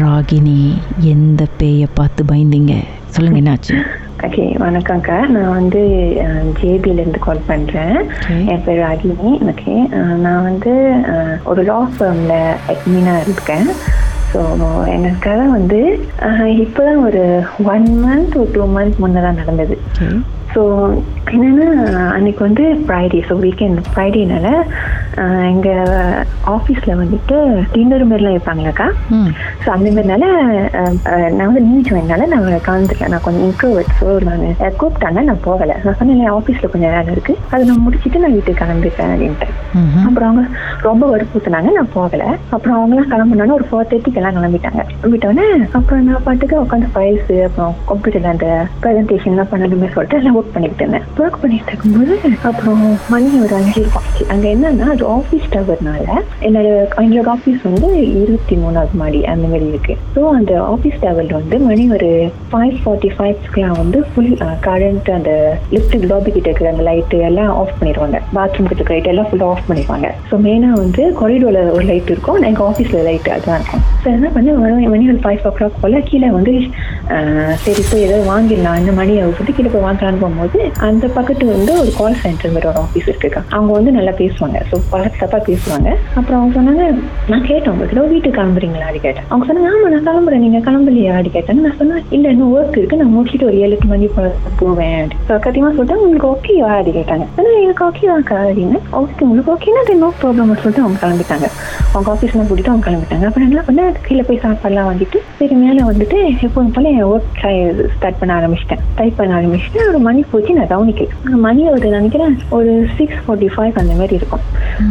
ராகினி எந்த பேயை பார்த்து பயந்தீங்க? சொல்லுங்க என்னாச்சு? ஓகே வணக்கம்க்கா. நான் வந்து ஜேபியிலேருந்து கால் பண்ணுறேன். என் பேர் ராகினி. ஓகே நான் வந்து ஒரு லா ஃபார்மில் அட்மினாக இருக்கேன். ஸோ எனக்காக வந்து இப்போ தான் ஒரு ஒன் மந்த் ஒரு டூ மந்த் முன்னே தான் நடந்தது ஸோ என்னென்னா அன்னைக்கு வந்து ஃப்ரைடே ஸோ வீக்கெண்ட் ஃப்ரைடேனால எங்கள் ஆஃபீஸில் வந்துட்டு டின்னர் மாரிலாம் வைப்பாங்களாக்கா? ஸோ அந்த மாதிரினால நான் வந்து நியூ ஜாயின்னால நான் கலந்துக்கல. நான் கொஞ்சம் இன்ட்ரோவர்ட் ஸோ நான் கூப்பிட்டாங்க நான் போகலை. நான் சொன்னேன் ஆஃபீஸில் கொஞ்சம் வேலை இருக்குது அதை நான் முடிச்சுட்டு நான் வீட்டுக்கு கிளம்பிட்டேன் அப்படின்ட்டு. அப்புறம் அவங்க ரொம்ப வற்புறுத்தினாங்க நான் போகலை. அப்புறம் அவங்களாம் கிளம்புனாலும் ஒரு ஃபோர் தேர்ட்டிக்கு எல்லாம் கிளம்பிட்டாங்க. கிளம்பிட்டோன்னே அப்புறம் நான் பாட்டுக்கு உட்காந்து ஃபைல்ஸ் அப்புறம் கம்ப்யூட்டரில் அந்த ப்ரெசன்டேஷன்லாம் பண்ணணுமே சொல்லிட்டு எல்லாம் ஒர்க் பண்ணிக்கிட்டு இருந்தேன். ஒர்க் பண்ணிட்டு இருக்கும்போது அப்புறம் மணி ஒரு அஞ்சு இருக்கும் அங்கே என்னன்னா அது ஆஃபீஸ் டவர்னால என்னோட எங்களோட ஆஃபீஸ் வந்து இருபத்தி மூணாவது மாடி அந்த மாதிரி இருக்கு. ஸோ அந்த ஆஃபீஸ் டவர்ல வந்து மணி ஒரு ஃபைவ் ஃபார்ட்டி ஃபைவ்ஸ்க்குலாம் வந்து ஃபுல் கரண்ட் அந்த லிஃப்ட் லாபி கிட்ட இருக்கிற அந்த லைட்டு எல்லாம் ஆஃப் பண்ணிடுவாங்க. பாத்ரூம் கிட்ட லைட் எல்லாம் ஃபுல்லாக ஆஃப் பண்ணிடுவாங்க. ஸோ மெயினாக வந்து கொரிடோரில் ஒரு லைட் இருக்கும். எங்கள் ஆஃபீஸில் லைட் அதுதான் இருக்கும். ஸோ என்ன பண்ணி மணி மணி ஒரு ஃபைவ் ஓ கிளாக் போல் கீழே வந்து சரி போய் ஏதாவது வாங்கிடலாம். இந்த மணி அவர் கீழே போய் வாங்கலான்னு போகும்போது அந்த பக்கத்து வந்து ஒரு கால் சென்டர் மாதிரி ஒரு ஆஃபீஸ் இருக்குக்கா அவங்க வந்து நல்லா பேசுவாங்க. ஸோ பக்கத்து தப்பாக பேசுவாங்க. அப்புறம் அவங்க சொன்னாங்க நான் கேட்டேன் உங்ககிட்ட. வீட்டுக்கு கிளம்புறீங்களா? அப்படி கேட்டேன். அவங்க சொன்னாங்க ஆமா நான் கிளம்புறேன். நீங்க கிளம்பலையா? அடி கேட்டாங்க நான் சொன்னேன் இல்லை இன்னும் ஒர்க் இருக்கு. நான் முடிச்சுட்டு ஒரு ஏழு எட்டு மணி போவேன். ஸோ சத்தியமா சொல்லிட்டு உங்களுக்கு ஓகேவா அடி கேட்டாங்க. ஆனால் எனக்கு ஓகேவாக்கா அப்படின்னு. ஓகே உங்களுக்கு ஓகேனா நோ ப்ராப்ளம் சொல்லிட்டு அவங்க கிளம்பிட்டாங்க. அவங்க ஆஃபீஸ்லாம் கூட்டிட்டு அவங்க கிளம்பிட்டாங்க. அப்புறம் என்ன பண்ணேன் கீழே போய் சாப்பாடுலாம் வாங்கிட்டு சரி மேலே வந்துட்டு எப்போதும் போல என் ஒர்க் ஸ்டார்ட் பண்ண ஆரம்பிச்சிட்டேன். டைப் பண்ண ஆரம்பிச்சிட்டேன். ஒரு மணி போச்சு நான் கவனிக்கல மணி ஒரு நினைக்கிறேன். ஒரு சிக்ஸ் ஃபார்ட்டி ஃபைவ் அந்த மாதிரி இருக்கும்.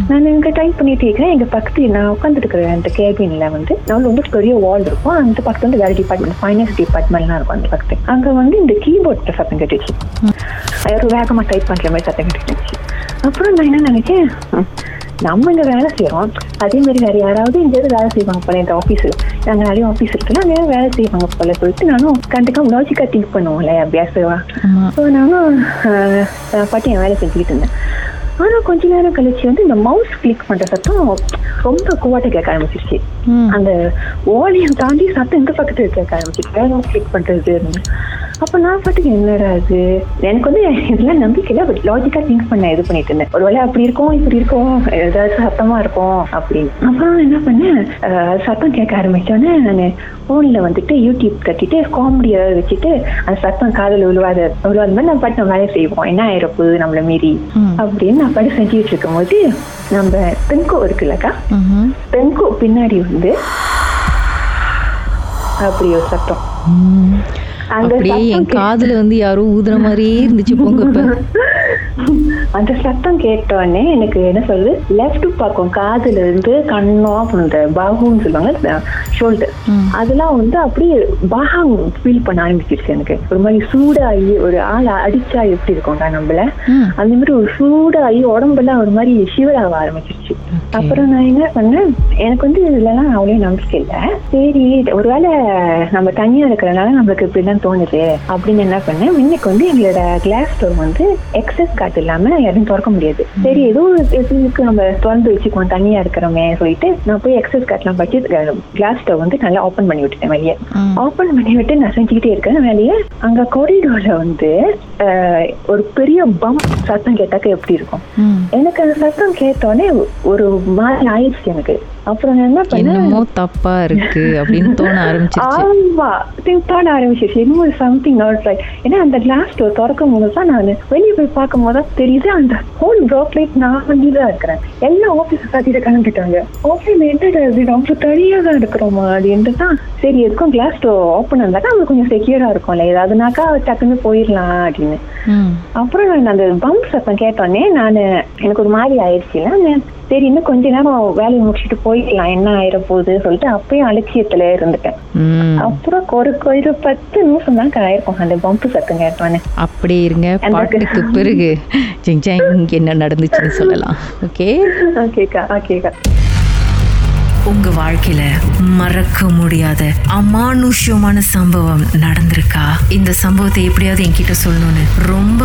நான் இங்கே டைப் பண்ணிட்டு இருக்கிறேன். எங்க பக்கத்து நான் உட்காந்துருக்கிற அந்த கேபின்ல வந்து நான் ரொம்ப பெரிய வால் இருக்கும். அந்த பக்கத்துல வந்து வேற டிபார்ட்மெண்ட் ஃபைனான்ஸ் டிபார்ட்மெண்ட்லாம் இருக்கும் அந்த பக்கத்து அங்க வந்து இந்த கீபோர்ட் சத்தம் கேட்டுச்சு. ஒரு வேகமா டைப் பண்ற மாதிரி சத்தம் கேட்டுச்சு. அப்புறம் நான் என்ன நினைச்சேன்? நம்ம இங்க வேலை செய்யறோம் அதே மாதிரி வேற யாராவது இந்த இது வேலை செய்வாங்க போல இந்த ஆபீஸ்ல நாங்க நிறைய ஆபீஸ் இருக்குல்ல அங்க வேலை செய்வாங்க போல சொல்லிட்டு நானும் கண்டிப்பா லாஜிக்கா திங்க் பண்ணுவோம்ல அபியாசவா ஆமா. ஸோ நானும் பாட்டி என் வேலை செஞ்சுக்கிட்டு இருந்தேன். ஆனா கொஞ்ச நேரம் கழிச்சு வந்து இந்த மவுஸ் கிளிக் பண்ற சத்தம் ரொம்ப குவாட்ட கேட்க ஆரம்பிச்சிருச்சு. அந்த வால்யூம் தாண்டி சத்தம் இந்த பக்கத்துல கேட்க ஆரம்பிச்சிருச்சு. வேற கிளிக் பண்றது அப்ப நான் பாட்டுக்கு என்னடா அது எனக்கு வந்து இதெல்லாம் நம்பிக்கை இல்லை பட் லாஜிக்கா திங்க் பண்ண இது பண்ணிட்டு இருந்தேன். ஒருவேளை அப்படி இருக்கும் இப்படி இருக்கும் ஏதாவது சத்தமா இருக்கும் அப்படின்னு. அப்புறம் என்ன பண்ணேன்? சத்தம் கேட்க ஆரம்பிச்சோன்னே நான் போன்ல வந்துட்டு யூடியூப் கட்டிட்டு காமெடி ஏதாவது வச்சுட்டு அந்த சத்தம் காதல் விழுவாத விழுவாத மாதிரி நம்ம பாட்டு வேலை செய்வோம். என்ன ஆயிரப்பு நம்மள மீறி. அப்படின்னு நான் பாட்டு செஞ்சுட்டு இருக்கும்போது நம்ம பெண்கோ இருக்குல்லக்கா. பெண்கோ பின்னாடி வந்து அப்படி ஒரு சத்தம். அப்படியே என் காதுல வந்து யாரோ ஊதுற மாதிரியே இருந்துச்சு போங்க இப்ப. அந்த சத்தம் கேட்டோடனே எனக்கு என்ன சொல்லுது? லெஃப்ட் பக்கம் காதுல இருந்து அப்புறம் இந்த பாகுன்னு சொல்லுவாங்க ஷோல்டர். அதெல்லாம் வந்து அப்படியே பாகம் ஃபீல் பண்ண ஆரம்பிச்சிருச்சு எனக்கு. ஒரு மாதிரி சூடாகி ஒரு ஆள் அடிச்சா எப்படி இருக்கும்டா நம்மள. அந்த மாதிரி ஒரு சூடாகி உடம்பெல்லாம் ஒரு மாதிரி சிவராக ஆரம்பிச்சிருச்சு. அப்புறம் நான் என்ன பண்ணேன்? எனக்கு வந்து இதுலலாம் அவ்வளோ நம்பிக்கை இல்லை. சரி ஒருவேளை நம்ம தனியா இருக்கிறனால நம்மளுக்கு இப்படிதான் தோணுது அப்படின்னு என்ன பண்ணேன்? இன்னைக்கு வந்து எங்களோட கிளாஸ் ஸ்டோர் வந்து எக்ஸஸ் கார்டு இல்லாம யாரும் திறக்க முடியாது. சரி ஏதோ இதுக்கு நம்ம திறந்து வச்சுக்குவோம் தனியா இருக்கிறோமே சொல்லிட்டு நான் போய் எக்ஸஸ் கார்ட்லாம் பற்றி கிளாஸ் ஸ்டோர் வந்து நல்லா ஓப்பன் பண்ணி விட்டுட்டேன் வெளியே. ஓப்பன் பண்ணி விட்டு நான் செஞ்சுக்கிட்டே இருக்கேன். வேலையை அங்க கொரிடோர்ல வந்து ஒரு பெரிய பம் சத்தம் கேட்டாக்க எப்படி இருக்கும். எனக்கு அந்த சத்தம் கேட்டோடனே ஒரு மாதிரி ஆயிடுச்சு எனக்கு. அப்புறம் என்ன என்னமோ தப்பா இருக்கு அப்படின்னு தோண ஆரம்பிச்சிருச்சு. ஆமா. தோண ஆரம்பிச்சிருச்சு. இன்னும் சம்திங் நாட் ரைட் ஏன்னா அந்த கிளாஸ் டோர் திறக்கும் போது தான் நான் வெளியே போய் பார்க்கும் போது தெரியுது அந்த ஹோல் ப்ளாக் லைட் நான் வந்து தான் இருக்கிறேன். எல்லா ஆஃபீஸ் சாத்திட்டு கிளம்பிட்டாங்க. ஆஃபீஸ் என்னடா இது? நம்ம தனியாக தான் இருக்கிறோமா? அப்படின்ட்டு தான். சரி எதுக்கும் கிளாஸ் டோர் ஓப்பன் இருந்தாக்கா அது கொஞ்சம் செக்யூரா இருக்கும்ல. ஏதாவதுனாக்கா டக்குன்னு போயிடலாம் அப்படின்னு. அப்புறம் நான் அந்த பம்ப் சத்தம் கேட்டோடனே நான் எனக்கு ஒரு மாதிரி ஆயிடுச்சுல சரி இன்னும் கொஞ்ச நேரம் வேலையை முடிச்சுட்டு போயிடலாம். என்ன ஆயிர போகுது சொல்லிட்டு அப்பயும் அலட்சியத்துல இருந்துட்டேன். அப்புறம் ஒரு ஒரு பத்து நிமிஷம் தான் ஆயிருக்கும் அந்த பம்பு சத்தம் கேட்டோன்னே. அப்படியே இருங்க பாட்டுக்கு பிறகு. என்ன நடந்துச்சுன்னு சொல்லலாம். ஓகே? ஓகேக்கா ஓகேக்கா உங்க வாழ்க்கையில மறக்க முடியாத அமானுஷ்யமான சம்பவம் நடந்திருக்கா? இந்த சம்பவத்தை எப்படியாவது என்கிட்ட சொல்லணும்னு ரொம்ப